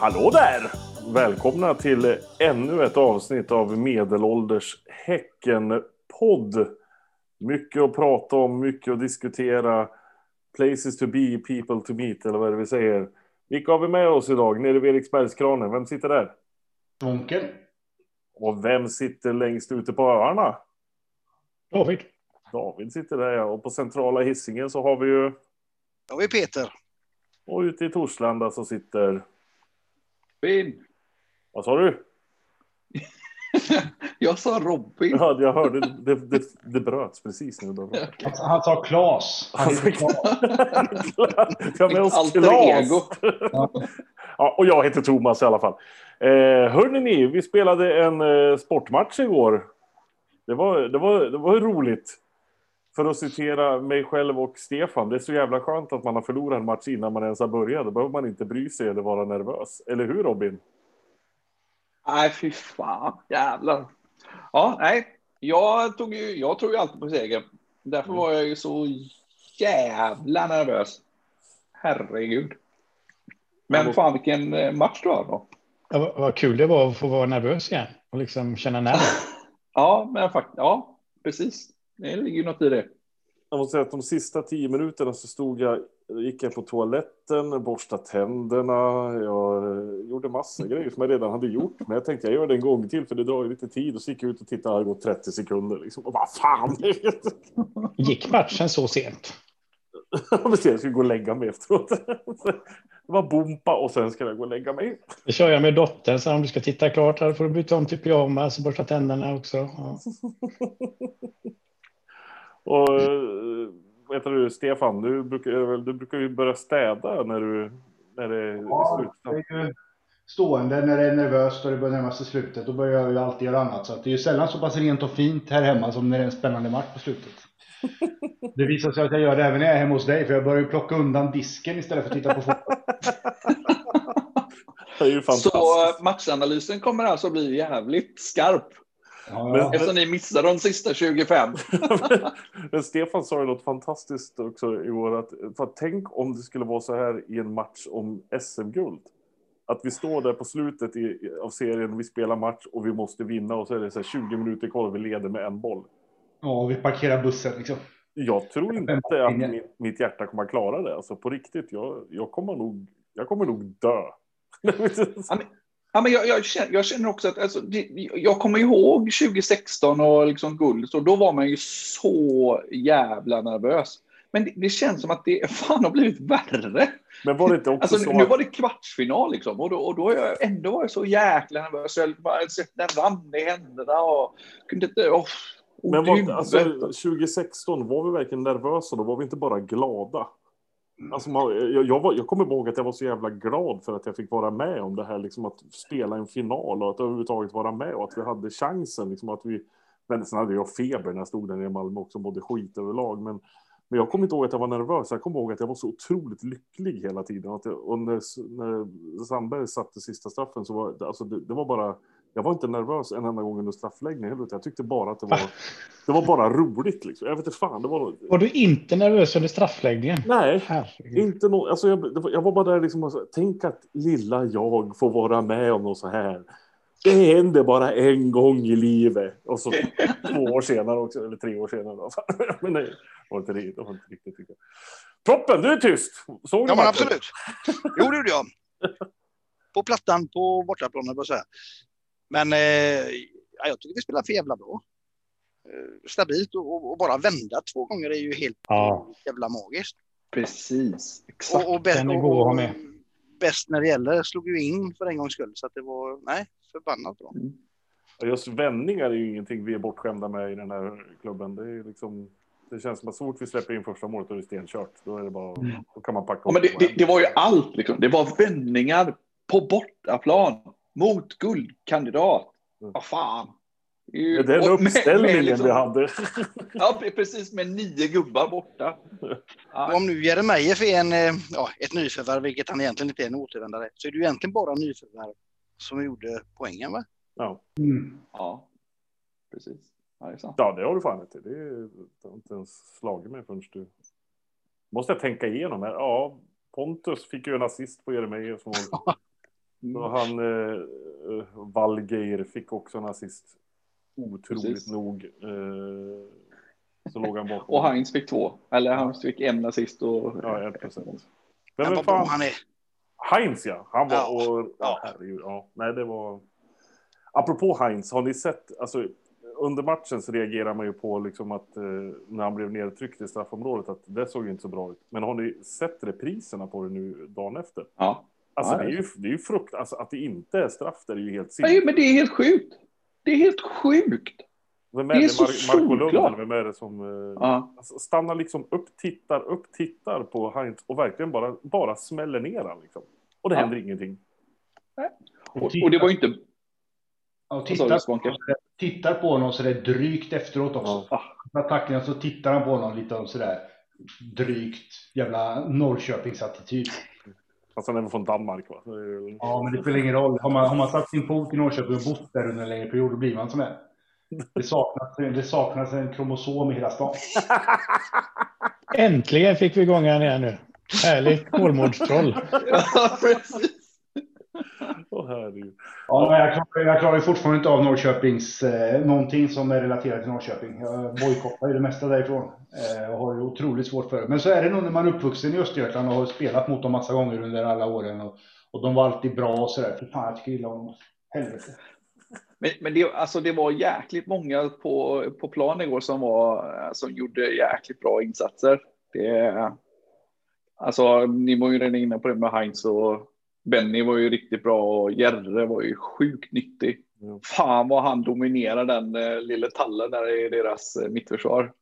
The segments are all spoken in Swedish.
Hallå där! Välkomna till ännu ett avsnitt av Medelålders Häcken-podd. Mycket att prata om, mycket att diskutera. Places to be, people to meet, eller vad är det vi säger? Vilka har vi med oss idag nere vid Eriksbergskranen? Vem sitter där? Svånken. Och vem sitter längst ute på öarna? David. David sitter där ja. Och på centrala hissingen så har vi ju... Då har vi Peter. Och ute i Torslanda så sitter... Robin. Vad sa du? Jag sa Robin. Ja, jag hörde, det, det, det bröts precis nu. Då. Han, han tar Klas. Han heter Klas. Vi har med oss ego. Ja, och jag heter Thomas i alla fall. Eh, hörni ni, vi spelade en eh, sportmatch igår. Det var, det, var, det var roligt. För att citera mig själv och Stefan, det är så jävla skönt att man har förlorat en match innan man ens har börjat. Då behöver man inte bry sig eller vara nervös. Eller hur Robin? Nej, fy fan. Jävlar. Ja, nej. Jag, tog ju, jag tror ju alltid på seger. Därför var jag ju så jävla nervös. Herregud. Men fan vilken eh, match du har då. Ja, vad, kul det var att få vara nervös igen och liksom känna nerver. Ja, men faktiskt. Ja, precis. Det ligger ju något i det. Jag måste säga att de sista tio minuterna så stod jag, gick jag på toaletten, borstade tänderna, jag gjorde massa grejer som jag redan hade gjort. Men jag tänkte jag gör det en gång till för det drar ju lite tid. Och så gick jag ut och tittade, det hade gått 30 sekunder liksom. Och vad fan! Gick matchen så sent? Jag skulle gå och lägga mig efteråt. Det var bompa och sen ska jag gå och lägga mig. Det kör jag med dottern, så om du ska titta klart här får du byta om till pyjamas och borsta tänderna också. Ja. Och eh, vad heter du, Stefan, du brukar, du brukar ju börja städa när du när det är Ja, det är ju stående när det är nervöst och det börjar närma sig slutet. Då börjar jag ju alltid göra annat. Så att det är ju sällan så pass rent och fint här hemma som när det är en spännande match på slutet. Det visar sig att jag gör det även när jag är hemma hos dig. För jag börjar ju plocka undan disken istället för att titta på fotboll. Det är ju fantastiskt. Så eh, matchanalysen kommer alltså bli jävligt skarp. Ja, Men-. Eftersom ni missar de sista 25. Men Stefan sa ju något fantastiskt också i år. Att, för att tänk om det skulle vara så här i en match om SM-guld. Att vi står där på slutet i, av serien, vi spelar match och vi måste vinna och så är det så här 20 minuter kvar och vi leder med en boll. ja, vi parkerar bussen liksom. Jag tror inte att mitt, mitt hjärta kommer att klara det. Alltså på riktigt, jag, jag, kommer, nog, jag kommer nog dö. Ja, men jag, jag, känner, jag känner också att alltså, det, jag kommer ihåg 2016 och liksom guld, så då var man ju så jävla nervös. Men det, det känns som att det fan har blivit värre. Men var det inte också Alltså, så nu var det kvartsfinal liksom, och då, och då jag ändå varit så jäkla nervös. Jag bara den rann i händerna och kunde inte... Oh, Men var, alltså, 2016, var vi verkligen nervösa då? Var vi inte bara glada? Alltså, jag, jag, var, jag kommer ihåg att jag var så jävla glad för att jag fick vara med om det här, liksom att spela en final och att överhuvudtaget vara med och att vi hade chansen. Liksom att vi, men sen hade jag feber när jag stod där nere i Malmö också, mådde skit överlag. Men, men jag kommer inte ihåg att jag var nervös, jag kommer ihåg att jag var så otroligt lycklig hela tiden. Att jag, och när, när Sandberg satte sista straffen så var alltså det, det var bara jag var inte nervös en enda gång under straffläggningen. Jag tyckte bara att det var, det var bara roligt. Liksom. Jag vet inte fan. Det var, Var du inte nervös under straffläggningen? nej, Herregud. inte no, alltså jag, det var, jag var bara där liksom och så, tänk att lilla jag får vara med om något så här. Det händer bara en gång i livet. Och så två år senare också, eller tre år senare. Då. Men nej, det var inte, det det var inte riktigt. Tycker jag. Proppen, du är tyst. Såg du Ja, men absolut. Jo, det gjorde jag. På plattan på bortaplanen, får jag säga. Men eh, ja, jag tycker vi spelar för jävla bra. Eh, stabilt och, och, bara vända två gånger är ju helt Ja. jävla magiskt. Precis, exakt. Och, och, bäst, Den är och, god att ha och med. bäst när det gäller slog ju in för en gångs skull. Så att det var, nej, förbannat bra. Ja, Just vändningar är ju ingenting vi är bortskämda med i den här klubben. Det, är liksom, det känns som att så fort vi släpper in första målet då är det stenkört. Då, är det bara, då kan man packa Ja, men det, det, det var ju allt. Liksom. Det var vändningar på bortaplan mot guldkandidat. Mm. Vad fan. Det är den Och med- uppställningen med liksom- vi hade. Ja, pre- precis. Med nio gubbar borta. Och Ja, om nu Jeremejeff är en, eh, ja, ett nyförvärv, vilket han egentligen inte är en återvändare, så är det ju egentligen bara nyförvärv som gjorde poängen. Va? Ja. Mm. ja. precis. Ja, det är sant. ja, det har du fan inte. Det, har inte ens slagit mig förrän du... Måste jag tänka igenom här. Ja, Pontus fick ju en assist på Jeremejeff. som Så han, eh, Valgeir fick också en assist. Otroligt Precis. nog. Eh, så låg han bakom. Och Heinz fick två. Eller Heinz fick en assist och... Ja, en procent. Men vad fan? han är. Heinz ja, han var, Ja, och, ja, ja. herregud, ja, nej det var. Apropå Heinz, har ni sett, alltså under matchen så reagerar man ju på liksom att eh, när han blev nedtryckt i straffområdet att det såg ju inte så bra ut. Men har ni sett repriserna på det nu dagen efter? Ja. Alltså Ja, det är ju, det är ju frukt, alltså att det inte är straff det är ju helt Nej, sinnessjukt. men det är helt sjukt. Det är helt sjukt. Vem är det är det? så Mar- Marco Lund vem är det som eh, Ja. alltså, stannar liksom upp, tittar upp, tittar på Heinz och verkligen bara, bara smäller ner han liksom. Och det Ja. händer ingenting. Och, och det var ju inte... Du, tittar, Svanke? tittar på honom sådär drygt efteråt också. Ja. När tacklingen så tittar han på honom lite sådär drygt jävla Norrköpingsattityd. Fast han är väl från Danmark va? Ju- Ja, men det spelar ingen roll. Har man, har man satt sin fot i Norrköping och bott där under en längre period, då blir man sån här. Det saknas, det saknas en kromosom i hela stan. Äntligen fick vi igång han igen nu. Härligt Kolmårdstroll. Ja, precis. Herregud. Ja, jag, klarar, jag klarar fortfarande inte av Norrköpings, eh, någonting som är relaterat till Norrköping. Jag bojkottar ju det mesta därifrån. Eh, och har ju otroligt svårt för det. Men så är det nog när man är uppvuxen i Östergötland och har spelat mot dem massa gånger under alla åren. Och, och de var alltid bra och sådär. Fy fan, jag tycker illa om dem. Helvete. Men, men det, alltså, det var jäkligt många på, på plan igår som, var, som gjorde jäkligt bra insatser. Det, alltså, ni var ju redan inne på det med Heinz och Benny var ju riktigt bra och Jerre var ju sjukt nyttig. Ja. Fan vad han dominerar den eh, lilla tallen där i deras eh, mittförsvar.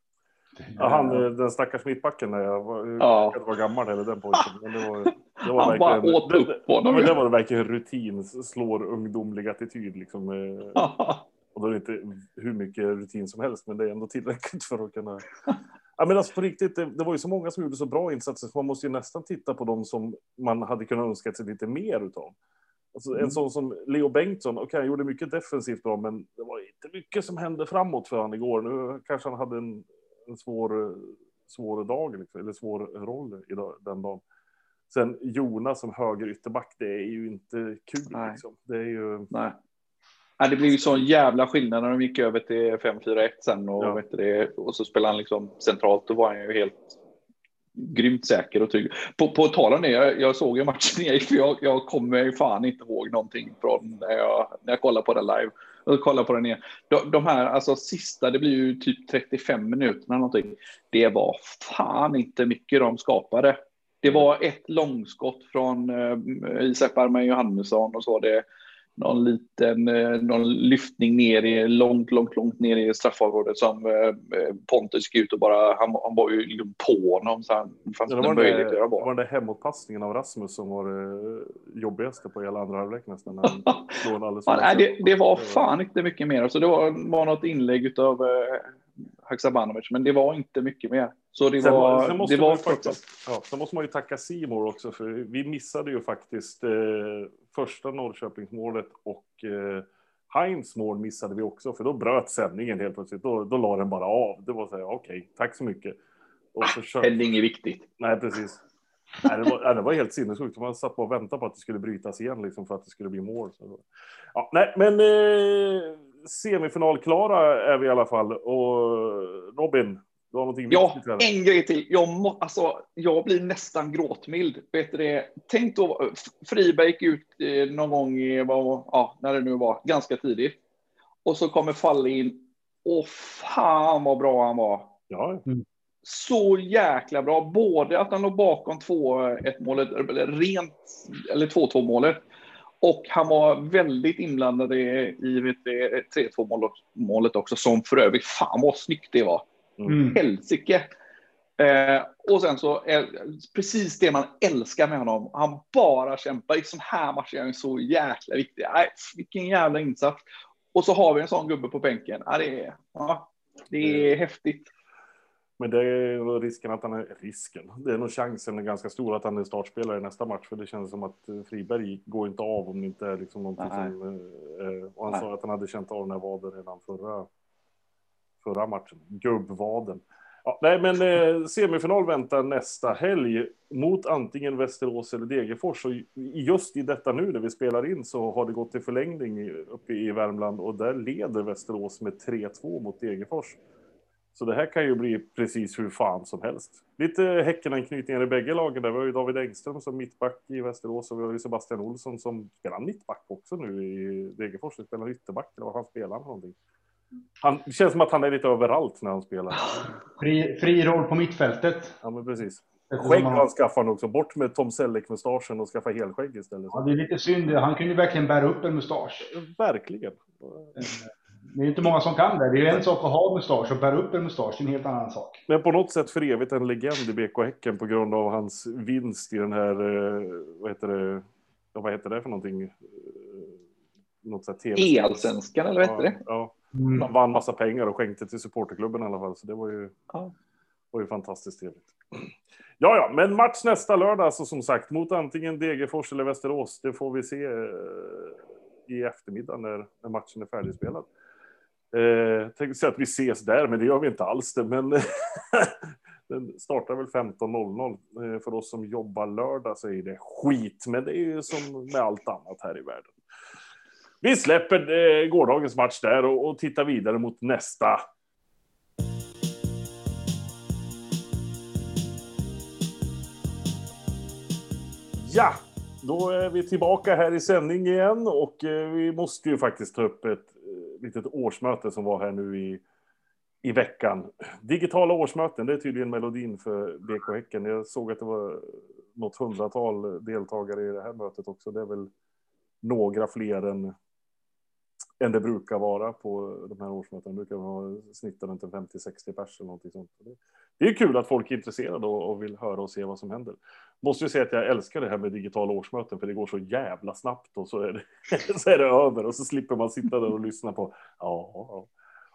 Ja, han, eh, den stackars mittbacken där jag var, Ja. jag var gammal eller den pojken. Men det var, det var Han bara åt det, upp honom. Men det var verkligen rutin, slår ungdomlig attityd liksom. eh, Och då är det inte hur mycket rutin som helst, men det är ändå tillräckligt för att kunna... Ja, men alltså på riktigt, det, det var ju så många som gjorde så bra insatser, så man måste ju nästan titta på dem som man hade kunnat önska sig lite mer utav. Alltså, En sån som Leo Bengtsson, okej, han gjorde mycket defensivt bra, men det var inte mycket som hände framåt för honom igår. Nu kanske han hade en, en svår, svår dag, liksom, eller svår roll idag, den dagen. Sen Jonas som höger ytterback, det är ju inte kul. Liksom. Det är ju... Nej. Nej, det blev ju sån jävla skillnad när de gick över till 5-4-1 sen och, Ja. vet det, och så spelade han liksom centralt. Då var han ju helt grymt säker och trygg. På, på tal om det, jag, jag såg ju matchen Erik, för jag, jag kommer ju fan inte ihåg någonting från när jag, när jag kollade på den live. Och kollade på den igen. De, de här, alltså sista, det blir ju typ 35 minuter eller någonting. Det var fan inte mycket de skapade. Det var ett långskott från eh, Isak Bergman Johannesson och så var det någon liten eh, någon lyftning ner i långt, långt, långt ner i straffområdet som eh, Pontus gick ut och bara, han, han var ju liksom på honom så han det fanns Ja, inte det var, möjlighet att det, göra var bra. den där hemåtpassningen av Rasmus som var det jobbigaste på hela andra halvlek nästan. Fan, nej, det, det var fan inte mycket mer. Så det var, var något inlägg av eh, Haksabanovic, men det var inte mycket mer. Så det Sen, var, sen, det var faktiskt, ja, sen måste man ju tacka Simor också, för vi missade ju faktiskt eh, första Norrköpingsmålet och eh, Heinz mål missade vi också, för då bröt sändningen helt plötsligt. Då, då la den bara av. Det var så här, okej, tack så mycket. Och så kör... Hände inget viktigt. Nej, precis. Nej, det, var, det var helt sinnessjukt. Man satt på och väntade på att det skulle brytas igen liksom, för att det skulle bli mål. Ja, nej, men eh, semifinalklara är vi i alla fall. Och Robin, du har någonting Ja, en grej till. Jag, må, alltså, jag blir nästan gråtmild. Vet du det? Tänk då, Friberg gick ut eh, någon gång i, vad, ja, när det nu var, ganska tidigt. Och så kommer Fall in. Åh, fan vad bra han var. Ja, Så jäkla bra. Både att han låg bakom 2-1 målet, eller rent, eller 2-2 målet. Och han var väldigt inblandad i, i vet du, 3-2 målet, också, som för övrigt, fan vad snyggt det var Mm. helsike. Eh, och sen så är precis det man älskar med honom. Han bara kämpar. I sån här matcher är han så jäkla viktig. Nej, vilken jävla insats. Och så har vi en sån gubbe på bänken. Ja, det, är, ja, det är häftigt. Men det är risken att han är risken. Det är nog chansen är ganska stor att han är startspelare i nästa match, för det känns som att eh, Friberg går inte av om det inte är liksom någonting Nej. som. Eh, och han Nej. sa att han hade känt av den här vaden redan förra. Förra matchen, gubbvaden. Ja, nej, men eh, semifinal väntar nästa helg mot antingen Västerås eller Degerfors. Och just i detta nu när vi spelar in så har det gått till förlängning uppe i Värmland och där leder Västerås med 3-2 mot Degerfors. Så det här kan ju bli precis hur fan som helst. Lite Häckenanknytningar i bägge lagen. Där vi har ju David Engström som mittback i Västerås och vi har ju Sebastian Olsson som spelar mittback också nu i Degerfors. Han spelar ytterback eller vad han spelar för någonting. Han, det känns som att han är lite överallt när han spelar. Fri, fri roll på mittfältet. Ja, men precis. Skägg han- han skaffar han också. Bort med Tom Selleck-mustaschen och skaffa helskägg istället. Ja, det är lite synd. Han kunde ju verkligen bära upp en mustasch. Verkligen. Det är inte många som kan det. Det är ju en sak att ha mustasch och bära upp en mustasch. Det är en helt annan sak. Men på något sätt för evigt en legend i BK Häcken på grund av hans vinst i den här, eh, vad heter det, ja, vad heter det för någonting? Eh, Något sånt här tv E-allsvenskan, eller vad hette det? Ja, Mm. han vann massa pengar och skänkte till supporterklubben i alla fall. Så det var ju, Ja. var ju fantastiskt trevligt. Ja, ja, men match nästa lördag alltså som sagt mot antingen Degerfors eller Västerås. Det får vi se eh, i eftermiddag när, när matchen är färdigspelad. Eh, tänkte säga att vi ses där, men det gör vi inte alls. Det, men den startar väl 15.00. Eh, för oss som jobbar lördag så är det skit, men det är ju som med allt annat här i världen. Vi släpper eh, gårdagens match där och, och tittar vidare mot nästa. Ja, då är vi tillbaka här i sändning igen och eh, vi måste ju faktiskt ta upp ett Eh, litet årsmöte som var här nu i, i veckan. Digitala årsmöten, det är tydligen melodin för BK Häcken. Jag såg att det var något hundratal deltagare i det här mötet också. Det är väl några fler än, än det brukar vara på de här årsmötena. Det brukar vara snittar runt en 50-60 pers eller någonting sånt. Det, är kul att folk är intresserade och, vill höra och se vad som händer. Måste ju säga att jag älskar det här med digitala årsmöten för det går så jävla snabbt och så är det, så är det över och så slipper man sitta där och lyssna på ja, ja.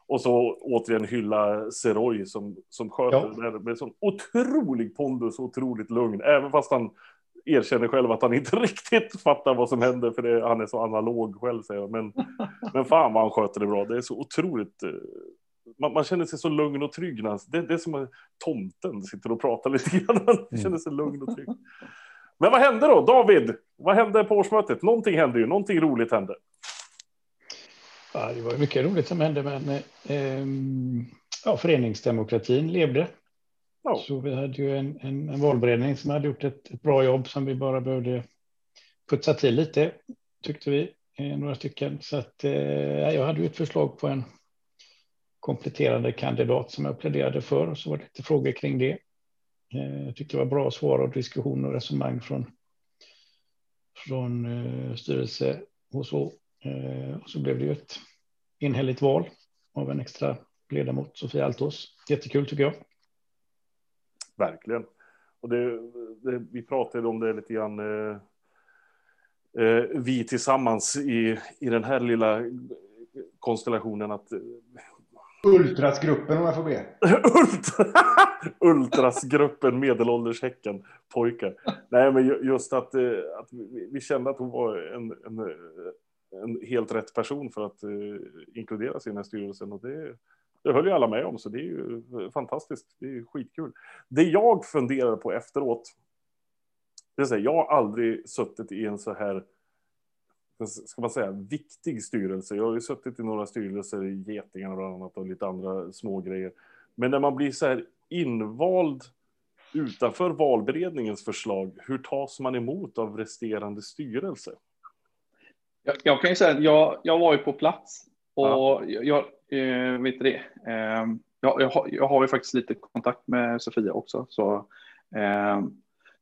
Och så återigen hylla Seroy som, som sköter Ja. det med sån otrolig pondus och otroligt lugn. Även fast han erkänner själv att han inte riktigt fattar vad som händer för det, han är så analog själv säger jag. Men, men fan vad han sköter det bra. Det är så otroligt. eh, Man, man känner sig så lugn och trygg. När det, det är som att tomten sitter och pratar lite grann. Man känner sig lugn och trygg. Men vad hände då? David, vad hände på årsmötet? Någonting hände ju. Någonting roligt hände. Ja, det var mycket roligt som hände, men eh, ehm, ja, föreningsdemokratin levde. Ja. Så vi hade ju en, en, en valberedning som hade gjort ett, ett bra jobb som vi bara behövde putsa till lite, tyckte vi, eh, några stycken. Så att, eh, jag hade ju ett förslag på en kompletterande kandidat som jag pläderade för och så var det lite frågor kring det. Eh, jag tyckte det var bra svar och diskussion och resonemang från, från eh, styrelse och så. Eh, och så blev det ju ett enhälligt val av en extra ledamot, Sofia Altos. Jättekul tycker jag. Verkligen. Och det, det, vi pratade om det lite grann. Eh, eh, vi tillsammans i, i den här lilla konstellationen att eh, Ultrasgruppen om jag får be. Ultra, Ultrasgruppen Medelålders Häcken pojkar. Nej, men ju- just att, eh, att vi, kände att hon var en, en, en helt rätt person för att inkluderas i den här styrelsen. Och det, det höll ju alla med om, så det är ju fantastiskt. Det är ju skitkul. Det jag funderar på efteråt, det här, jag har aldrig suttit i en så här ska man säga, viktig styrelse. Jag har ju suttit i några styrelser i Getingarna bland annat och lite andra små grejer. Men när man blir så här invald utanför valberedningens förslag, hur tas man emot av resterande styrelse? Jag, jag kan ju säga att jag, jag var ju på plats och Ja. jag eh, vet det. Eh, jag, jag, har, jag har ju faktiskt lite kontakt med Sofia också. Så, eh,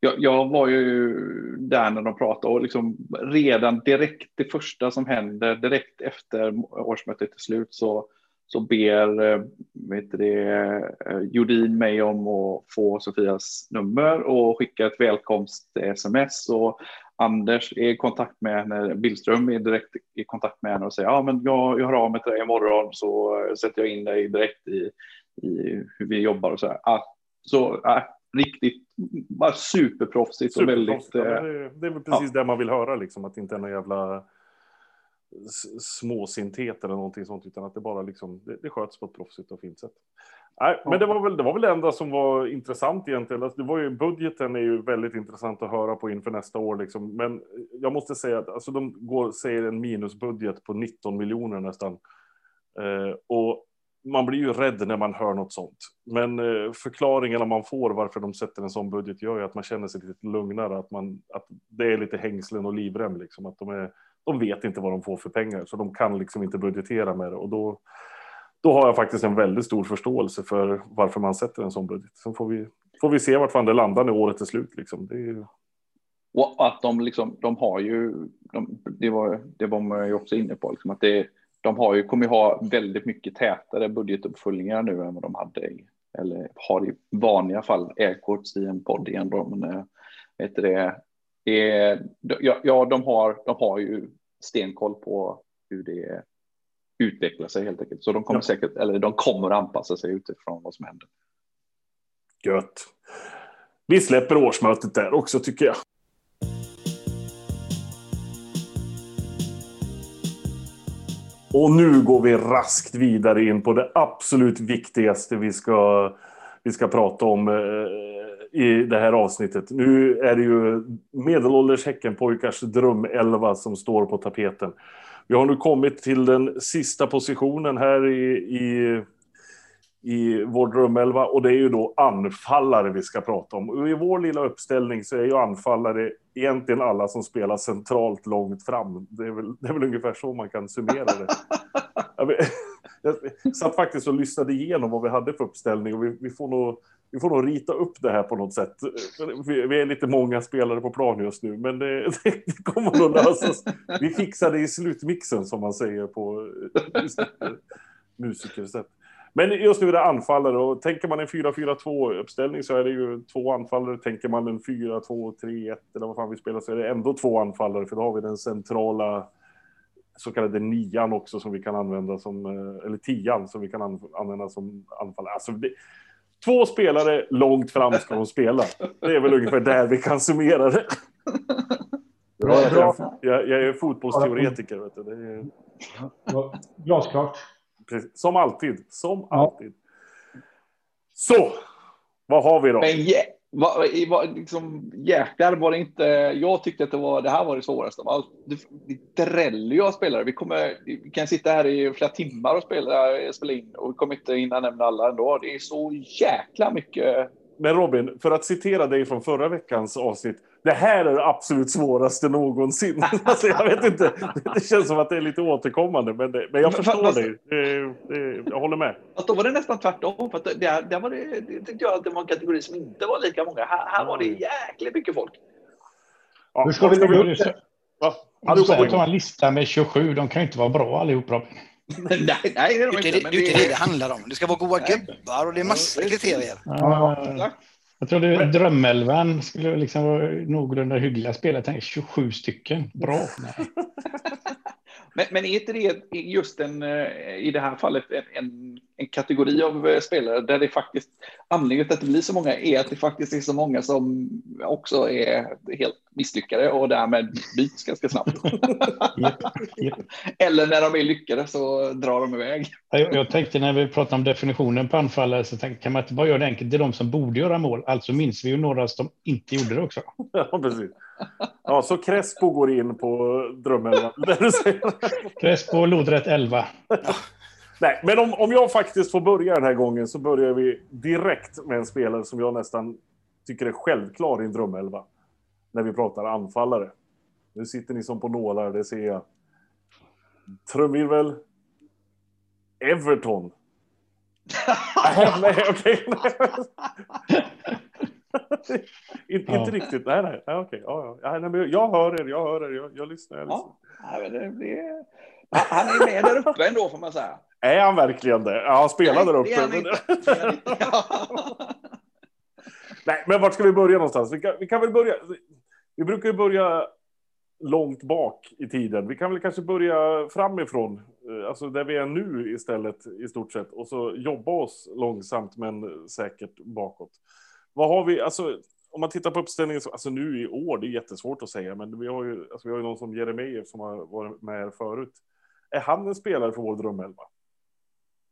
jag, jag var ju där när de pratade och liksom redan direkt det första som händer direkt efter årsmötet är slut så, så ber eh, vet det, eh, Jodin mig om att få Sofias nummer och skicka ett välkomst-sms. Och Anders är i kontakt med henne, Billström är direkt i kontakt med henne och säger ja men jag, jag hör av mig till dig imorgon så sätter jag in dig direkt i, i hur vi jobbar och så här. Ah, så ah, riktigt, bara superproffsigt och väldigt... Superproffsigt. Ja, eh, det, det är precis det man vill höra, liksom, att det inte är någon jävla småsinthet eller någonting sånt, utan att det bara liksom, det, det sköts på ett proffsigt och fint sätt. Nej, men det var väl det, var väl det enda som var intressant egentligen. Alltså, det var ju, budgeten är ju väldigt intressant att höra på inför nästa år. Liksom. Men jag måste säga att alltså, de går, säger en minusbudget på 19 miljoner nästan. Eh, och man blir ju rädd när man hör något sånt. Men eh, förklaringarna man får varför de sätter en sån budget gör ju att man känner sig lite lugnare. Att, man, att det är lite hängslen och livrem. Liksom. Att de, är, de vet inte vad de får för pengar, så de kan liksom inte budgetera med det. Och då, då har jag faktiskt en väldigt stor förståelse för varför man sätter en sån budget. Sen får vi, får vi se vart fan det landar när året är slut. Liksom. Det är ju... Och att de liksom, de har ju, de, det, var, det var man ju också inne på, liksom, att det, de har ju, kommer ju ha väldigt mycket tätare budgetuppföljningar nu än vad de hade i, eller har i vanliga fall, aircourts i en podd igen då, men äh, det det, ja, ja de, har, de har ju stenkoll på hur det utveckla sig helt enkelt. Så de kommer ja. säkert, eller de kommer anpassa sig utifrån vad som händer. Gött. Vi släpper årsmötet där också tycker jag. Och nu går vi raskt vidare in på det absolut viktigaste vi ska, vi ska prata om eh, i det här avsnittet. Nu är det ju medelålders Häckenpojkars drömelva som står på tapeten. Vi har nu kommit till den sista positionen här i, i, i vår drömelva och det är ju då anfallare vi ska prata om. I vår lilla uppställning så är ju anfallare egentligen alla som spelar centralt långt fram. Det är väl, det är väl ungefär så man kan summera det. Jag, satt faktiskt och lyssnade igenom vad vi hade för uppställning och vi, vi får nog vi får nog rita upp det här på något sätt. Vi är lite många spelare på plan just nu, men det, det kommer nog lösas. Vi fixar det i slutmixen som man säger på musikersätt. Men just nu är det anfallare och tänker man en 4-4-2 uppställning så är det ju två anfallare. Tänker man en 4-2-3-1 eller vad fan vi spelar så är det ändå två anfallare för då har vi den centrala så kallade nian också som vi kan använda som, eh, eller tian som vi kan använda som anfallare. Alltså det, Två spelare långt fram ska de spela. Det är väl ungefär där vi kan summera det. Bra, jag, jag, jag är fotbollsteoretiker. Vet du. Det är... Glasklart. Som alltid. Som alltid. Så, vad har vi då? Men yeah. Va, va, liksom, jäklar var det inte. Jag tyckte att det var det här var det svåraste av allt. Det, det dräller ju av spelare. Vi kommer. Vi kan sitta här i flera timmar och spela, spela in och vi kommer inte hinna nämna alla ändå. Det är så jäkla mycket. Men Robin, för att citera dig från förra veckans avsnitt det här är det absolut svåraste någonsin. alltså, jag vet inte, det känns som att det är lite återkommande, men, det, men jag förstår men, dig. Jag håller med. Fast då var det nästan tvärtom. För att det, det, var det, det tyckte jag att det var en kategori som inte var lika många. Här, här var det jäkligt mycket folk. Ja, Hur ska vi lägga upp det? Du ska ta en lista med 27. De kan ju inte vara bra allihop, Robin. nej, nej, det är de inte. Det, är inte det det handlar om. Det ska vara goda gubbar och det är massor kriterier. Ja, jag tror det drömelvan skulle liksom vara någorlunda hyggliga spelare. Jag 27 stycken. Bra. men, men är inte det just en, eh, i det här fallet en, en, en, kategori av eh, spelare där det faktiskt anledningen till att det blir så många är att det faktiskt är så många som också är helt misslyckade och därmed byts ganska snabbt. yep, yep. Eller när de är lyckade så drar de iväg. Jag, jag tänkte när vi pratade om definitionen på anfallare så tänkte kan man inte bara göra det enkelt. Det är de som borde göra mål. Alltså minns vi ju några som inte gjorde det också. Ja, precis. Ja, så Crespo går in på drömmen. Crespo, lodrätt 11. Nej, men om, om jag faktiskt får börja den här gången så börjar vi direkt med en spelare som jag nästan tycker är självklar i en drömelva när vi pratar anfallare. Nu sitter ni som på nålar, det ser jag. Trumvirvel. Everton. nej, okej. inte, ja. riktigt. Nej, nej. nej okej. Ja, ja. Nej, jag hör er, jag hör er. Jag, jag lyssnar. Jag lyssnar. Ja, det blir... Han är med där uppe ändå, får man säga. Är han verkligen det? Ja, han spelar där uppe. Men... Nej, men vart ska vi börja någonstans? Vi kan, vi kan väl börja. Vi brukar ju börja långt bak i tiden. Vi kan väl kanske börja framifrån, eh, alltså där vi är nu istället i stort sett, och så jobba oss långsamt men säkert bakåt. Vad har vi, alltså om man tittar på uppställningen, så, alltså nu i år, det är jättesvårt att säga, men vi har ju, alltså vi har ju någon som Jeremejeff som har varit med här förut. Är han en spelare för vår drömelva?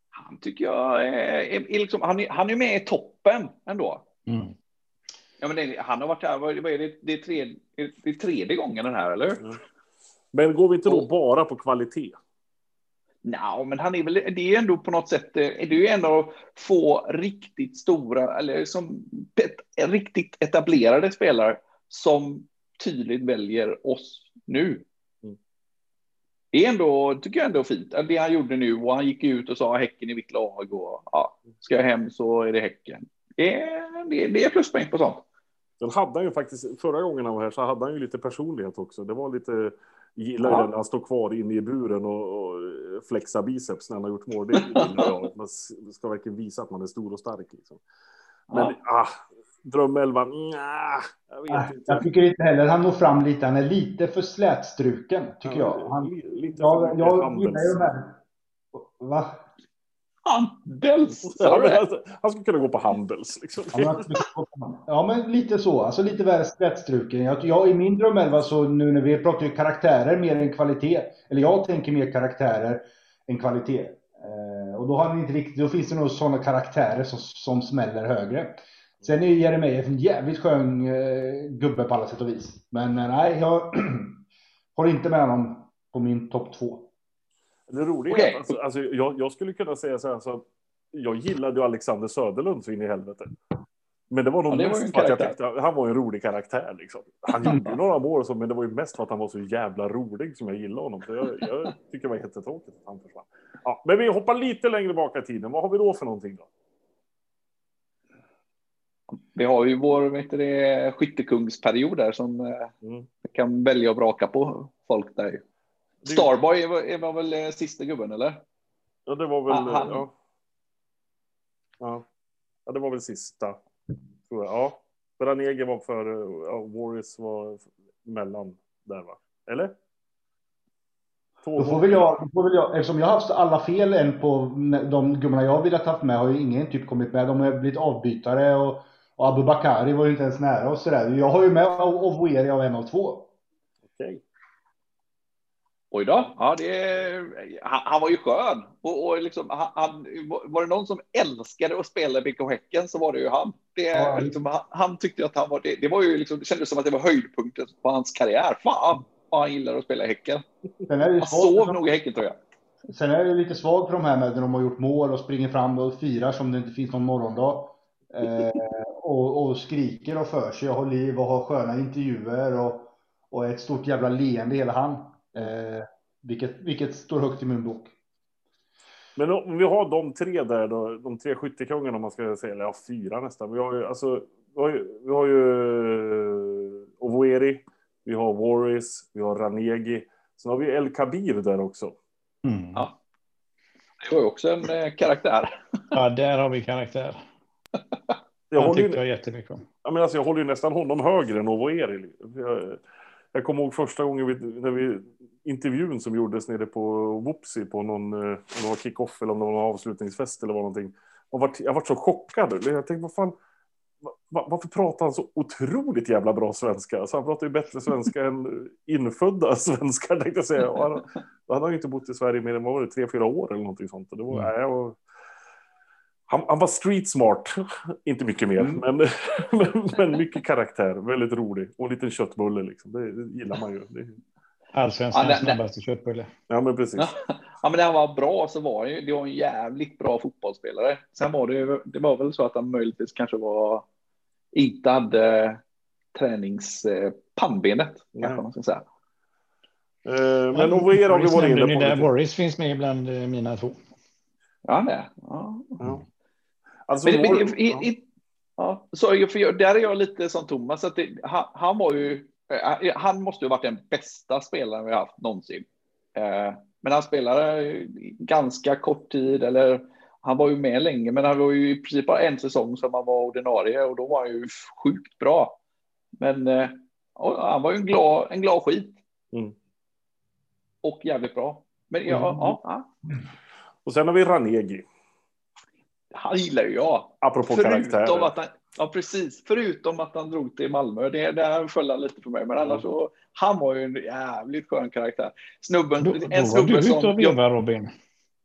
Han tycker jag är, är, är liksom, han, är, han är med i toppen ändå. Mm. Ja, men det, han har varit här, vad är det, det, är tredje, det är tredje gången den här, eller? Men går vi inte då bara på kvalitet? Nej, men han är väl, det är ju ändå på något sätt, eh, det är ju ändå få riktigt stora, eller som riktigt etablerade spelare som tydligt väljer oss nu. Mm. Det är ändå, tycker jag ändå fint. Det han gjorde nu och han gick ut och sa Häcken i mitt lag och ja, ska jag hem så är det Häcken. Det är, det är, det är pluspoäng på sånt. Sen hade han ju faktiskt, förra gången han var här så hade han ju lite personlighet också. Det var lite, gillar Ja. den när han står kvar inne i buren och, och flexar biceps när han har gjort mål. Det jag. Man ska verkligen visa att man är stor och stark. Liksom. Men Ja. ah, drömelvan, nja, jag vet Nej, inte. Jag tycker inte heller han når fram lite. Han är lite för slätstruken, tycker Ja, jag. Han, li- lite jag, jag gillar ju de här... Va? Handels, Ja, men alltså, han skulle kunna gå på Handels. Liksom. Ja, men, han- ja, men lite så. Alltså lite väl slätstruken. Jag, jag, I min drömelva så nu när vi pratar ju karaktärer mer än kvalitet. Eller jag tänker mer karaktärer än kvalitet. Eh, och då, har han inte riktigt, då finns det nog sådana karaktärer som, som smäller högre. Sen är ju Jeremejeff en jävligt skön eh, gubbe på alla sätt och vis. Men eh, nej, jag håller inte med honom på min topp två. Det roliga Okej. är att alltså, alltså, jag, jag skulle kunna säga så här, så att jag gillade ju Alexander Söderlund så in i helvete. Men det var nog Ja, det var mest en för att jag tyckte han var en rolig karaktär. Liksom. Han gjorde några mål, så, men det var ju mest för att han var så jävla rolig som jag gillade honom. Så jag, jag tycker det var jättetråkigt att han försvann. Ja, men vi hoppar lite längre bak i tiden. Vad har vi då för någonting då? Vi har ju vår vet du, skyttekungsperiod där som eh, Mm. vi kan välja och vraka på folk där. Starboy var, är- var väl eh, sista gubben, eller? Ja, det var väl... Ah, han- Ja. Ja. ja, det var väl sista. Tror jag. Ja. Ranege var för... Ja, Warriors var mellan där, va? Eller? Då får väl jag, då får väl jag, eftersom jag har haft alla fel än på de gubbarna jag vill ha haft med har ju ingen typ kommit med. De har blivit avbytare och, och Abu Bakari var ju inte ens nära och sådär. Jag har ju med Ovoeri av en av två. Okej. Oj då. Ja, det, han, han var ju skön. Och, och liksom, han, var det någon som älskade att spela BK Häcken så var det ju han. Det, Ja. liksom, han, han tyckte att han var det. Det, var ju liksom, det kändes som att det var höjdpunkten på hans karriär. Fan vad han gillar att spela i Häcken. Sen är det ju Han sov nog i Häcken tror jag. sen är det lite svagt för de här med när de har gjort mål och springer fram och firar som det inte finns någon morgondag. Eh, och, och skriker och för sig och har liv och har sköna intervjuer och, och ett stort jävla leende hela han. Eh, vilket, vilket står högt i min bok. Men om vi har de tre där då, de tre skyttekungarna om man ska säga, eller ja, fyra nästan. Vi har ju, alltså, vi har ju, vi har ju eh, Ovoeri, vi har Warris, vi har Ranegi. Sen har vi El Kabir där också. Mm. Ja. Det var ju också en eh, karaktär. Ja, där har vi karaktär. Jag Han håller, tyckte ju, jag jättemycket om. ja, men alltså, jag håller ju nästan honom högre än Ovoeri. Jag, jag kommer ihåg första gången vi, när vi, intervjun som gjordes nere på Whoopsie på någon, eh, om det var kick-off eller om det var någon avslutningsfest eller vad någonting. Och vart, jag var så chockad. Jag tänkte, vad fan, va- va- varför pratar han så otroligt jävla bra svenska? Alltså, han pratar ju bättre svenska än infödda svenskar, tänkte jag säga. Och han, han har ju inte bott i Sverige mer än vad var det, tre, fyra år eller någonting sånt. Och det var, Mm. nej, och, han, han var street smart, inte mycket mer, Mm. men, men, men mycket karaktär, väldigt rolig. Och en liten köttbulle liksom, det, det gillar man ju. Det, Allsvenskans Ja, snabbaste köttbulle. ja, men precis. Ja. Ja, men när han var bra så var han ju, det var en jävligt bra fotbollsspelare. Sen var det, ju- det var väl så att han möjligtvis kanske var, inte hade tränings eh, pannbenet, Nej. kanske man ska säga. Eh, men Ovoer har vi Boris varit inne på. där. Boris finns med bland eh, mina två. Ja, det. Ja. Ja. Alltså, Men, men, i, i, ja, så, för där är jag lite som Thomas, att det, han, han var ju, eh, han måste ju ha varit den bästa spelaren vi har haft någonsin. Eh, men han spelade ganska kort tid, eller han var ju med länge, men han var ju i princip bara en säsong som han var ordinarie och då var han ju sjukt bra. Men eh, han var ju en glad, en glad skit. Mm. Och jävligt bra. Men ja, Mm. ja, ja, Och sen har vi Ranegi, han gillar ju jag. apropå Förutom karaktärer. att han, Ja, precis. Förutom att han drog till Malmö. Det, där föll han lite för mig. Men annars så, han var ju en jävligt skön karaktär. Snubben, Då, då en var snubbe du som... vevade Robin.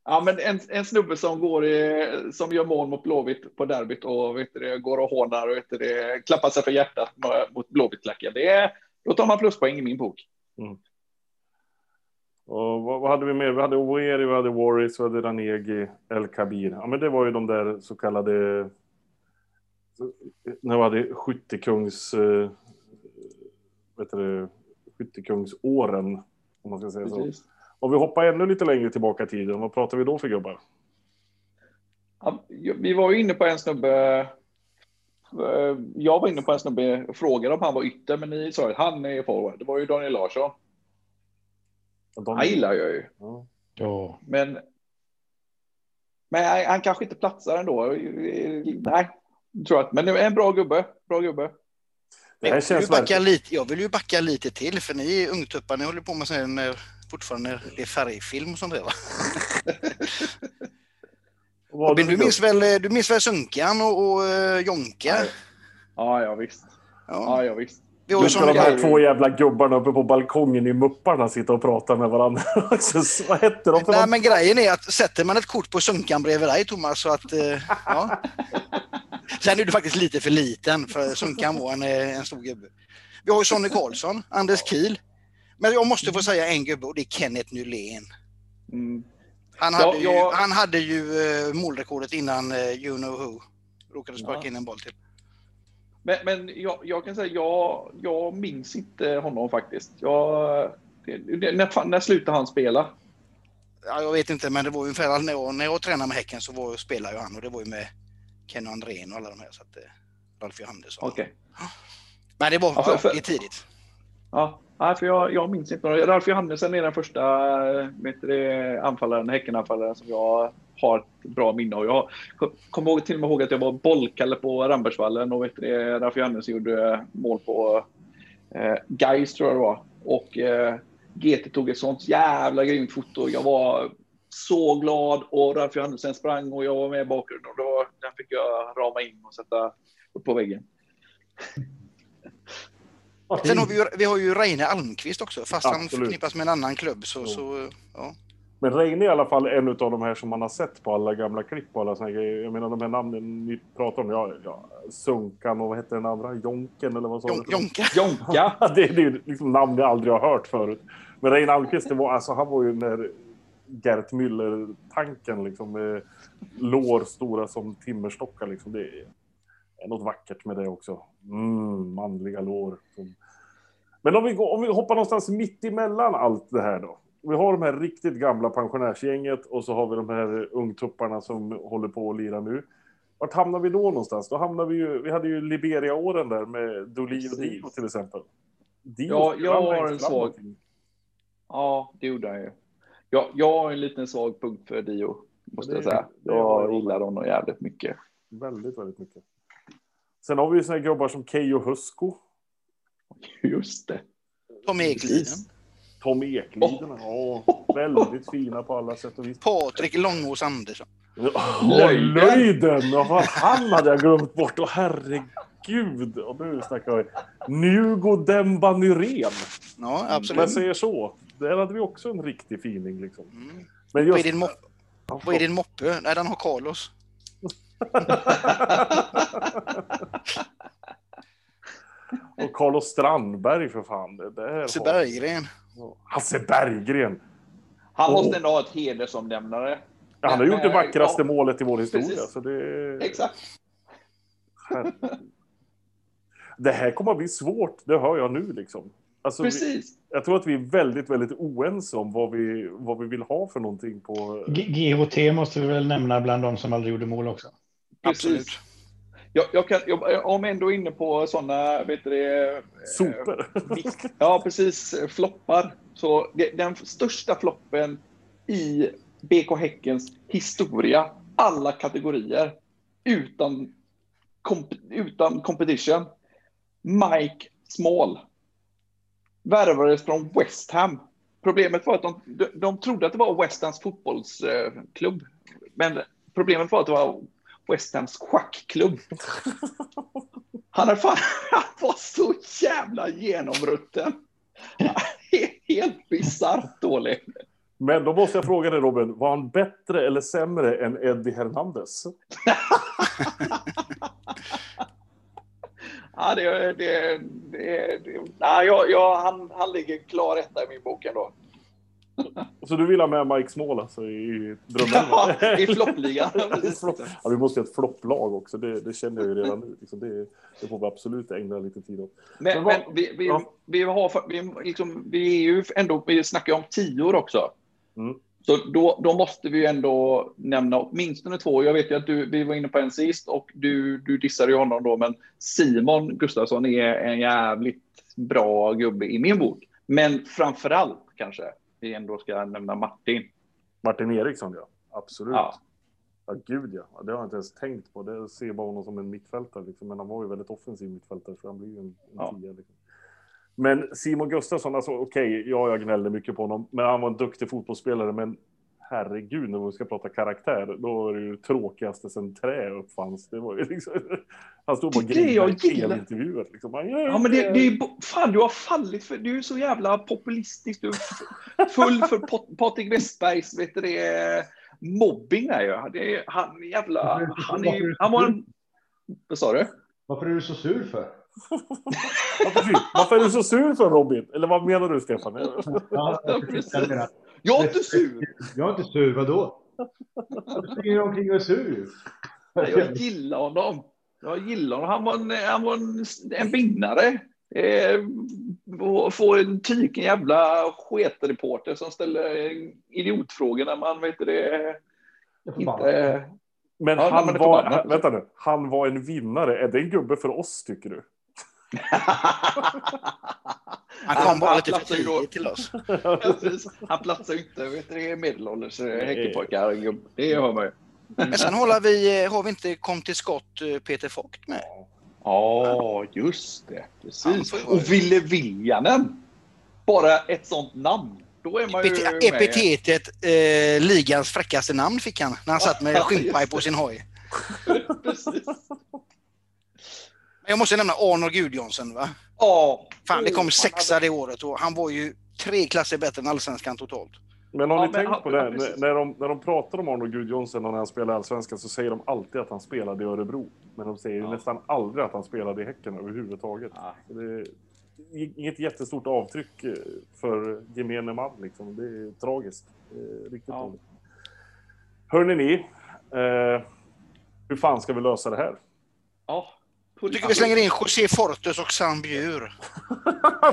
Ja, men en, en snubbe som går i, som gör mål mot Blåvitt på derbyt och vet det, går och hånar och vet det, klappar sig för hjärtat mot Blåvitt-klacken. Då tar man pluspoäng i min bok. Och vad, vad hade vi mer? Vi hade Oeri, vi hade Warris, vi hade Ranegi, El Kabir. Ja, men det var ju de där så kallade... När vi hade skyttekungs... eh, Vet du, det, skyttekungsåren, om man ska säga så. Precis. Om vi hoppar ännu lite längre tillbaka i tiden, vad pratar vi då för gubbar? Ja, vi var ju inne på en snubbe. eh, Jag var inne på en snubbe och frågade om han var ytter, men ni sa att han är forward. Det var ju Daniel Larsson. De, Han gillar jag ju, Ja. Ja, men. Men han, kanske inte platsar ändå. Nej, tror jag. Men det är en bra gubbe. Bra gubbe. Det här Jag vill, backa lite, jag vill ju backa lite till för ni är ungtuppar, ni håller på med sån här, fortfarande det är färgfilm och sånt där va? Robin, du minns väl, du minns väl Sunkan och, och uh, Jonka? Ja, ja visst. Ja. Ja, ja visst. Vi har ju Just när sån de här två jävla gubbarna uppe på balkongen i Mupparna sitter och pratar med varandra. Vad hette de för Nej något? men grejen är att sätter man ett kort på Sunkan bredvid dig Thomas så att, eh, ja. Sen är du faktiskt lite för liten för Sunkan var en, eh, en stor gubbe. Vi har ju Sonny Karlsson, Anders Kiel. Men jag måste få säga en gubbe och det är Kenneth Nylén. Mm. Han Ja, hade ju, jag- han hade ju eh, målrekordet innan You know who råkade sparka Ja. in en boll till. Men, men jag, jag kan säga, jag, jag minns inte honom faktiskt. Jag, det, när, när slutade han spela? Ja, jag vet inte, men det var ungefär när jag, när jag tränade med Häcken så var, spelade ju han och det var ju med Ken Andrén och alla de här. Så att, eh, Ralf Johannesson. Okej. Men det var Ja, för- för- tidigt. Ja, nej, för jag, jag minns inte. några. Ralf Johannesen är den första eh, det, anfallaren, Häckenanfallaren som jag har ett bra minne av. Jag kommer ihåg, till och med ihåg att jag var bollkalle på Rambergsvallen och vet du det, Ralf Johannesen gjorde eh, mål på eh, Gais tror jag det var. Och eh, GT tog ett sånt jävla grymt foto. Jag var så glad och Ralf Johannesen sprang och jag var med i bakgrunden. Och då, den fick jag rama in och sätta upp på väggen. Sen har vi ju, vi har ju Reine Almqvist också, fast han Absolut. förknippas med en annan klubb. Så, Jo. så, ja. Men Reine är i alla fall en av de här som man har sett på alla gamla klipp och alla såna grejer. Jag menar de här namnen ni pratar om. Ja, ja, Sunkan och vad hette den andra? Jonken eller vad sa Jon- du? Jonka. Jonka! det, är ju liksom namn jag aldrig har hört förut. Men Reine Almqvist, det var, alltså, han var ju den där Gert Müller-tanken liksom. Med lår stora som timmerstockar liksom. Det är, något vackert med det också. Mm, manliga lår. Men om vi, går, om vi hoppar någonstans mitt emellan allt det här då. Vi har de här riktigt gamla pensionärsgänget och så har vi de här ungtupparna som håller på att lira nu. Vart hamnar vi då någonstans? Då hamnar vi ju, vi hade ju Liberia-åren där med Dolin och. Dio till exempel. Dio Ja, jag har en svag- någonting. Ja, det gjorde han ju. Jag, jag har en liten svag punkt för Dio, måste Det- jag säga. Jag gillar honom jävligt mycket. Väldigt, väldigt mycket. Sen har vi ju såna här gubbar som Keyyo Husko, Just det. Tom Ekliden. Tom Ekliden. Ja, väldigt fina på alla sätt och vis. Patrik Långås Andersson. Oh, Löjden. Löjden! Vad han hade jag glömt bort. Åh herregud! Och nu snackar vi. Nugo Demba Nyrén. Ja, absolut. säger så. Där hade vi också en riktig fining liksom. Mm. Men Vad är just... vad är din moppe? Nej, den har Carlos. Och Carlos Strandberg för fan. Det där Hasse Berggren. Hasse Berggren. Han måste ändå ha ett hedersomnämnare. Ja, han har gjort det Men, vackraste ja, målet i vår historia. precis. Så det... Exakt. Det här kommer att bli svårt, det hör jag nu liksom. Alltså, vi, Precis. jag tror att vi är väldigt, väldigt oense om vad vi, vad vi vill ha för någonting på... GHT måste vi väl nämna bland de som aldrig gjorde mål också. Absolut. Jag, jag kan, jag, om ändå inne på sådana, vet du det, Sopor. Visst. Ja, precis. Floppar. Så det, den största floppen i BK Häckens historia, alla kategorier, utan, komp utan competition. Mike Small. Värvades från West Ham. Problemet var att de, de, de trodde att det var West Hams fotbollsklubb. Men problemet var att det var West Hams schackklubb. Han, är fan, han var så jävla genomrutten. Helt bisarrt dålig. Men då måste jag fråga dig Robin, var han bättre eller sämre än Eddie Hernandez? Ja, det, det, det, det, nej, jag, jag, han, han ligger klar etta i min bok ändå. Så du vill ha med Mike Small alltså i drömmen? Ja, i floppligan. ja, vi måste ha ett flopplag också, det, det känner jag ju redan nu. Liksom det, det får vi absolut ägna lite tid åt. Men, Men vad- men vi, vi, ja. vi, har, vi, liksom, vi är ju ändå, vi snackar om tior också. Mm. Så då, då måste vi ju ändå nämna åtminstone två. Jag vet ju att du, vi var inne på en sist och du, du dissade ju honom då, men Simon Gustafsson är en jävligt bra gubbe i min bok. Men framför allt kanske vi ändå ska nämna Martin. Martin Eriksson, ja. Absolut. Ja. Ja, gud ja. Det har jag inte ens tänkt på. Det ser bara honom som en mittfältare. Liksom. Men han var ju väldigt offensiv mittfältare, så han blir ju en, en Ja. tia. Liksom. Men Simon Gustafsson, alltså okej, ja, jag gnällde mycket på honom. Men han var en duktig fotbollsspelare. Men herregud, när vi ska prata karaktär, då är det ju tråkigaste sen trä uppfanns. Det var ju liksom... Han stod bara och grinade i gillar. tv-intervjuer. Liksom. Ja, men det, det är, fan, du har fallit för, du är så jävla populistisk. Du är full för Pat- Patrik Westbergs, vet du det, mobbing där ju. Det är, han är jävla, han är ju, han var en, vad sa du? Varför är du så sur för? Ja. Varför är du så sur för Robin? Eller vad menar du, Stefan? Ja, Ja, precis. Jag är inte sur. Jag är inte sur, vadå? Du springer omkring och är sur ju. Jag gillar honom. Jag gillar honom. Han var en, han var en, en vinnare. Eh, få en tyken jävla sketreporter som ställer idiotfrågor när man vet det, inte... Men Ja, han men det var, vänta nu, han var en vinnare. Är det en gubbe för oss, tycker du? Han kom bara lite för ju tidigt till oss. Han platsar ju inte vet du, det är medelålders eh, häckepojkar. Det hör man ju. Men sen har vi, har vi inte kom till skott eh, Peter Vogt med. Ja, just det. Precis. får ju Och Ville Viljanen. Bara ett sånt namn. Då är man ju Epite- med. Epitetet eh, ligans fräckaste namn fick han när han satt med just på sin hoj. Precis. Men Jag måste nämna Arnold Gudjonsson. Va? Ja. Fan, det Oh, kom han sexa hade- det året och han var ju tre klasser bättre än allsvenskan totalt. Men har Ja, ni men tänkt han- på det? ja, när, precis. när, de, när de pratar om Arnold Gudjonsson när han spelar Allsvenskan så säger de alltid att han spelade i Örebro. Men de säger Ja. nästan aldrig att han spelade i Häcken överhuvudtaget. Ja. Så Det är inget jättestort avtryck eh, för gemene man. Liksom. Det är tragiskt. Det är riktigt Ja. dåligt. Hörrni ni, eh, hur fan ska vi lösa det här? Ja. Jag tycker vi slänger in José Fortes och Sam Bjur.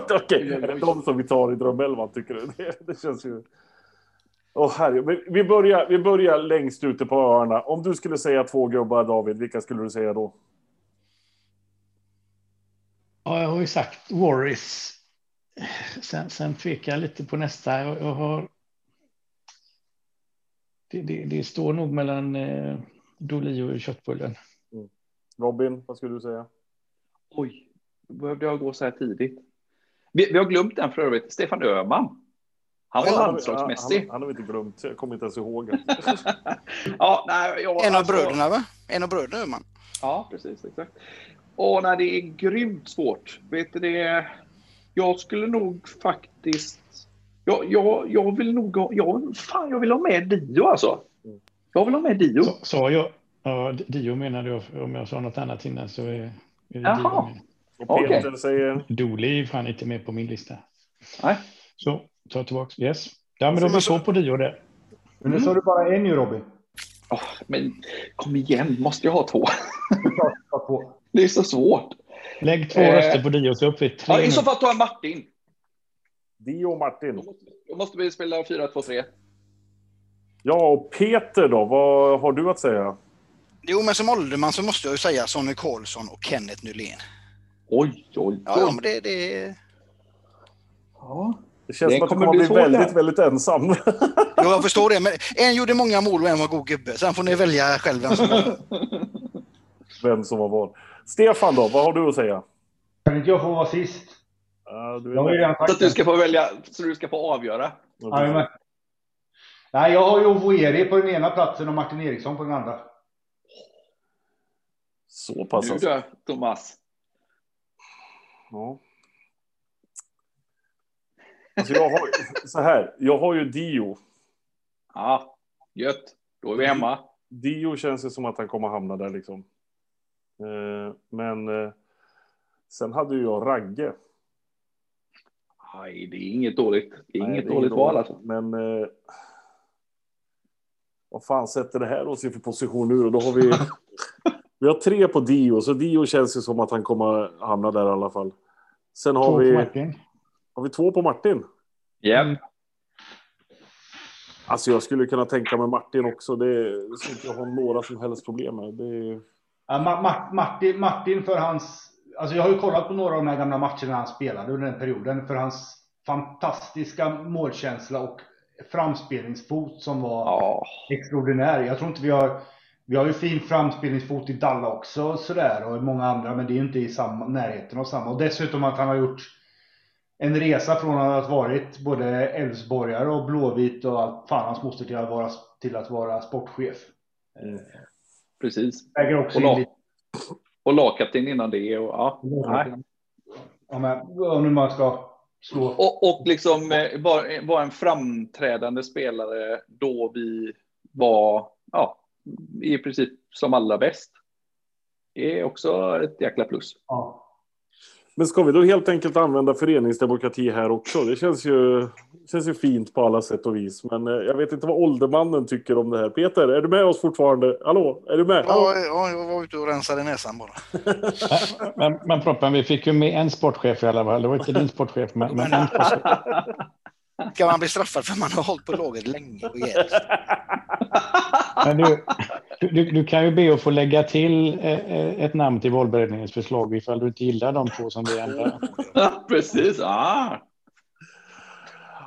Okej, är det de som vi tar i drömelvan tycker du? Det, det känns ju... Herre, Men vi börjar, vi börjar längst ute på öarna. Om du skulle säga två gubbar, David, vilka skulle du säga då? Ja, jag har ju sagt Warris. Sen, sen tvekar jag lite på nästa. Jag, jag har... Det, det, det står nog mellan eh, Doli och köttbullen. Robin, vad skulle du säga? Oj, då behövde jag gå så här tidigt. Vi, vi har glömt den för övrigt. Stefan Öhman. Han var Ja, landslagsmässig. Han, han har vi inte glömt, jag kommer inte ens ihåg. Ja, nej, jag, En av alltså- bröderna va? En av bröderna man. Ja, precis. Exakt. Och när det är grymt svårt. Vet du det? Jag skulle nog faktiskt... Jag, jag, jag vill nog ha... Jag, fan, jag vill ha med Dio alltså. Jag vill ha med Dio. Så, sa jag. Ja, Dio menade jag. Om jag sa något annat innan så är, är det Dio. Jaha. menar. Och Peter Okej. säger... Doli är fan inte med på min lista. Nej. Så, ta tillbaks. Yes. Ja, men då vi två på Dio där. Men nu sa du bara en ju Robin. Åh, men kom igen, måste jag ha två? Det är så svårt. Lägg två Eh. röster på Dio så är uppe i tre. Ja, I så fall tar jag Martin. Dio och Martin. Då måste, då måste vi spela 4-2-3. Ja, och Peter då, vad har du att säga? Jo, men som ålderman så måste jag ju säga Sonny Karlsson och Kenneth Nylén. Oj, oj, oj. Ja, ja men det, det... Ja. Det känns Det som att du kommer bli väldigt, väldigt ensam. Jo, jag förstår det. Men en gjorde många mål och en var god gubbe. Sen får ni välja själv vem som var. Vem som var vad. Stefan då, vad har du att säga? Kan inte jag få vara sist? Ja, du är Så att du ska få välja, så du ska få avgöra. Jajamän. Nej, jag har ju Ovoeri på den ena platsen och Martin Eriksson på den andra. Så pass Nu alltså. du, Thomas. Ja. Alltså jag har, så här, jag har ju Dio. Ja, gött. Då är vi hemma. Dio känns ju som att han kommer hamna där liksom. Eh, men eh, sen hade ju jag Ragge. Nej, det är inget dåligt. Det är Nej, inget det är dåligt val alltså. Men eh, vad fan sätter det här oss i för position nu då? Då har vi, vi har tre på Dio, så Dio känns ju som att han kommer hamna där i alla fall. Sen har Två vi, Martin. har vi två på Martin. Ja. Alltså jag skulle kunna tänka mig Martin också. Det skulle inte jag ha några som helst problem med. Det. Ja, Ma- Ma- Martin, Martin för hans... Alltså jag har ju kollat på några av de här gamla matcherna han spelade under den perioden. För hans fantastiska målkänsla och framspelningsfot som var Ja, extraordinär. Jag tror inte vi har... Vi har ju fin framspelningsfot i Dalla också och sådär och i många andra men det är ju inte i samma, närheten av samma. Och dessutom att han har gjort en resa från att ha varit både Elfsborgare och Blåvit och allt fan hans moster till att vara, till att vara sportchef. precis. Väger också Och lag-. Och lagkapten innan det. Och, ja, nej. Ja, men om nu man ska slå. och, och liksom eh, var, var en framträdande spelare då vi var ja, i princip som allra bäst. Det är också ett jäkla plus. Ja. Men ska vi då helt enkelt använda föreningsdemokrati här också? Det känns ju, känns ju fint på alla sätt och vis. Men eh, jag vet inte vad åldermannen tycker om det här. Peter, är du med oss fortfarande? Hallå, är du med? Ja, ja, jag var ute och rensade näsan bara. Men, men Proppen, vi fick ju med en sportchef i alla fall. Det var inte din sportchef, men, men en sportchef. Ska man bli straffad för man har hållit på laget länge och? Men du, du, du kan ju be att få lägga till eh, eh, ett namn till valberedningens förslag ifall du inte gillar de två som vi ändrar. Ja, precis. Ah.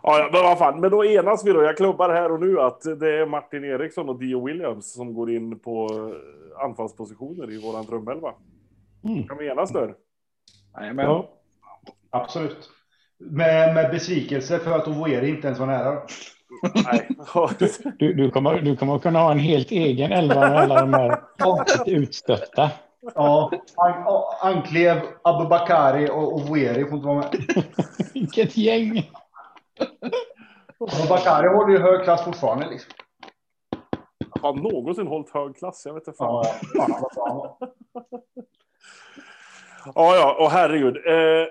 Ja, men vad fan. Men då enas vi då. Jag klubbar här och nu att det är Martin Eriksson och Dio Williams som går in på eh, anfallspositioner i våran drömelva. Mm. Kan vi enas där? Jajamän. Ja, Absolut. Med, med besvikelse för att Ovoeri inte ens var nära. Nej. du, du, kommer, du kommer kunna ha en helt egen elva med alla de här utstötta. Ja, An Anklev, Abubakari och Ovoeri får inte vara med. Vilket gäng! Abubakari håller ju hög klass fortfarande. Liksom. Har han någonsin hållit hög klass? Jag vet inte. Fan. Ja, ja, och herregud. Eh,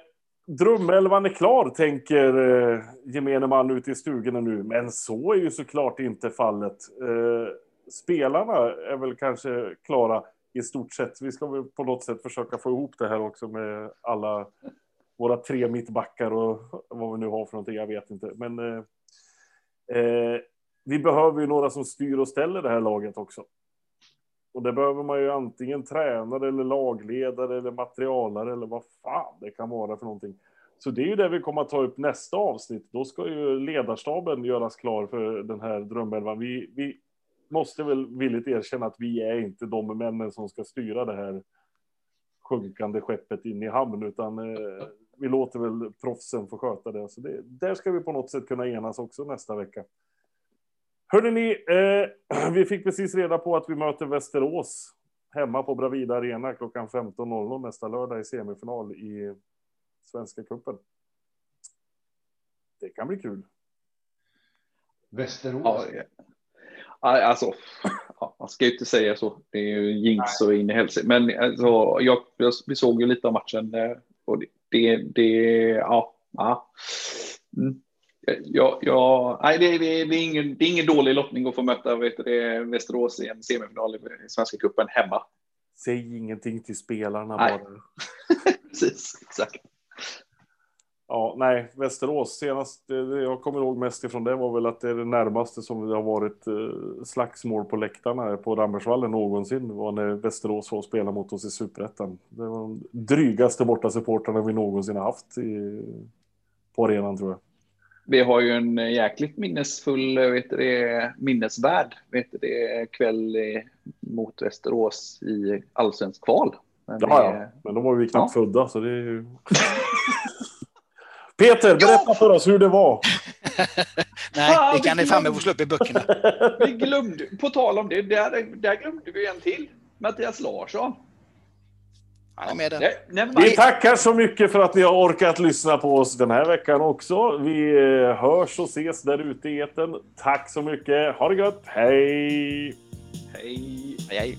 drömelvan är klar, tänker eh, gemene man ute i stugorna nu. Men så är ju såklart inte fallet. Eh, spelarna är väl kanske klara i stort sett. Vi ska väl på något sätt försöka få ihop det här också med alla våra tre mittbackar och vad vi nu har för någonting. Jag vet inte. Men eh, eh, vi behöver ju några som styr och ställer det här laget också. Och det behöver man ju antingen tränare eller lagledare eller materialare eller vad fan det kan vara för någonting. Så det är ju det vi kommer att ta upp nästa avsnitt. Då ska ju ledarstaben göras klar för den här drömelvan. Vi, vi måste väl villigt erkänna att vi är inte de männen som ska styra det här sjunkande skeppet in i hamn, utan eh, vi låter väl proffsen få sköta det. Så det, där ska vi på något sätt kunna enas också nästa vecka. Hörrni, ni, eh, vi fick precis reda på att vi möter Västerås hemma på Bravida Arena klockan 15.00 nästa lördag i semifinal i Svenska cupen. Det kan bli kul. Västerås. Ja, Alltså, man ska ju inte säga så. Det är ju jinx och in i helsike. Men alltså, jag, jag, vi såg ju lite av matchen. eh, Och det, det, det ja. ja. Mm. Ja, ja, nej, det, det, det, är ingen, det är ingen dålig lottning att få möta vet du, Västerås i en semifinal i Svenska cupen hemma. Säg ingenting till spelarna Nej. bara. Precis, exakt. Ja, nej, Västerås senast, jag kommer ihåg mest ifrån det var väl att det är det närmaste som det har varit eh, slagsmål på läktarna på Rammersvallen någonsin var när Västerås var och spela mot oss i Superettan. Det var de drygaste bortasupportrarna vi någonsin har haft i, på arenan tror jag. Vi har ju en jäkligt minnesfull, vet du, det, minnesvärd vet du, det, kväll mot Västerås i allsvensk kval. Men Ja, det- ja, men då var vi knappt Ja. födda så det är ju... Peter, berätta för oss hur det var. Nej, Fan, det kan ni fan med få slå upp i böckerna. Vi glömde, på tal om det, där, där glömde vi en till. Mattias Larsson. Han är med där. Nej, never Vi tackar så mycket för att ni har orkat lyssna på oss den här veckan också. Vi eh, hörs och ses där ute i etern. Tack så mycket. Ha det gött. Hej! Hej. Hej, hej.